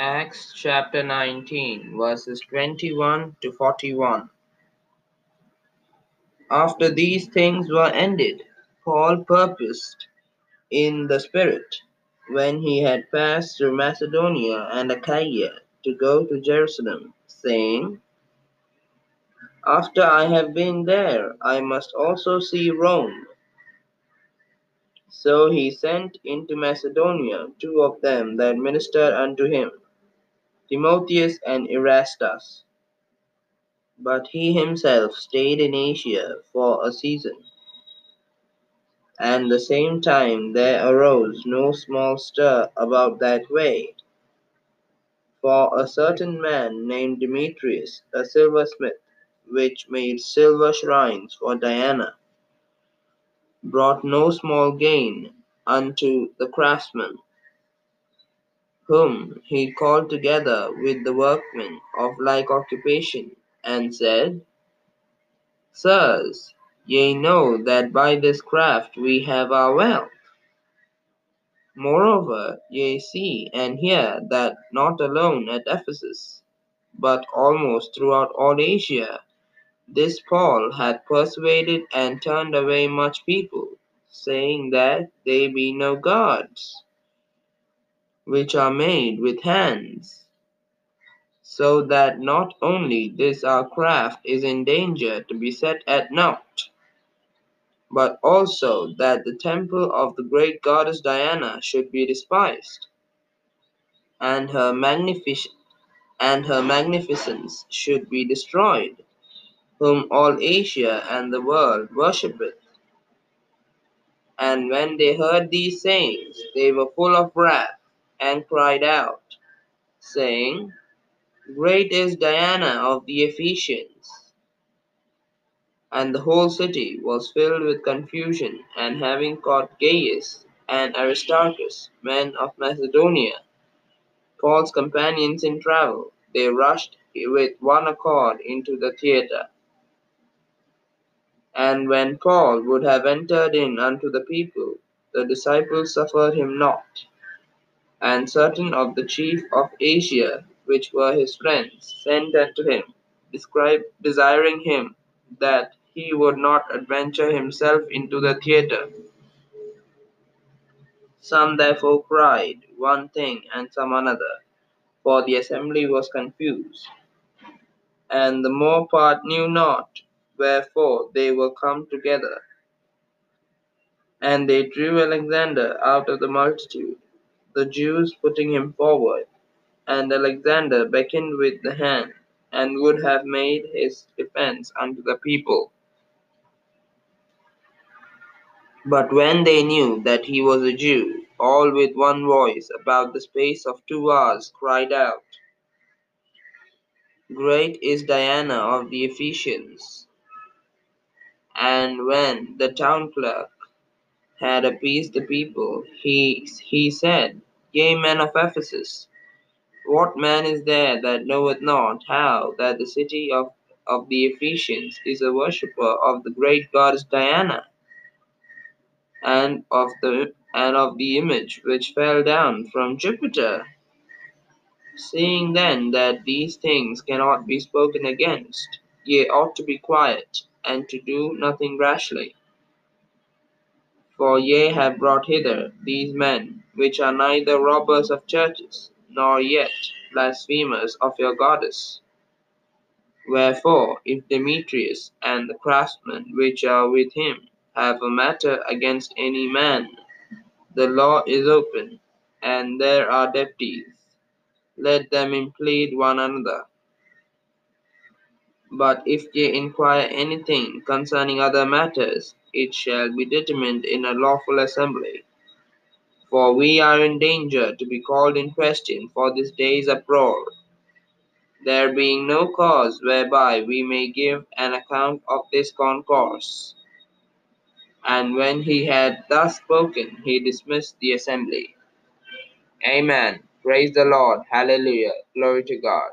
Acts chapter 19, verses 21 to 41. After these things were ended, Paul purposed in the Spirit, when he had passed through Macedonia and Achaia, to go to Jerusalem, saying, After I have been there, I must also see Rome. So he sent into Macedonia two of them that ministered unto him Timotheus and Erastus. But he himself stayed in Asia for a season. And the same time there arose no small stir about that way. For a certain man named Demetrius, a silversmith, which made silver shrines for Diana, brought no small gain unto the craftsmen whom he called together with the workmen of like occupation, and said, Sirs, ye know that by this craft we have our wealth. Moreover, ye see and hear that not alone at Ephesus, but almost throughout all Asia, this Paul hath persuaded and turned away much people, saying that they be no gods which are made with hands, so that not only this our craft is in danger to be set at naught, but also that the temple of the great goddess Diana should be despised, and her magnific- and her magnificence should be destroyed, whom all Asia and the world worshippeth. And when they heard these sayings, they were full of wrath and cried out, saying, Great is Diana of the Ephesians. And the whole city was filled with confusion, and having caught Gaius and Aristarchus, men of Macedonia, Paul's companions in travel, they rushed with one accord into the theatre. And when Paul would have entered in unto the people, the disciples suffered him not and certain of the chief of Asia, which were his friends, sent unto him, desiring him that he would not adventure himself into the theatre. Some therefore cried one thing and some another, for the assembly was confused, and the more part knew not wherefore they were come together. And they drew Alexander out of the multitude the Jews putting him forward, and Alexander beckoned with the hand, and would have made his defense unto the people. But when they knew that he was a Jew, all with one voice, about the space of two hours, cried out, Great is Diana of the Ephesians. And when the town clerk had appeased the people, he, he said, Ye men of Ephesus, what man is there that knoweth not how that the city of, of the Ephesians is a worshipper of the great goddess Diana, and of the and of the image which fell down from Jupiter? Seeing then that these things cannot be spoken against, ye ought to be quiet, and to do nothing rashly. For ye have brought hither these men, which are neither robbers of churches, nor yet blasphemers of your goddess. Wherefore, if Demetrius and the craftsmen which are with him have a matter against any man, the law is open, and there are deputies. Let them implead one another. But if ye inquire anything concerning other matters, it shall be determined in a lawful assembly. For we are in danger to be called in question for this day's uproar, there being no cause whereby we may give an account of this concourse. And when he had thus spoken, he dismissed the assembly. Amen. Praise the Lord. Hallelujah. Glory to God.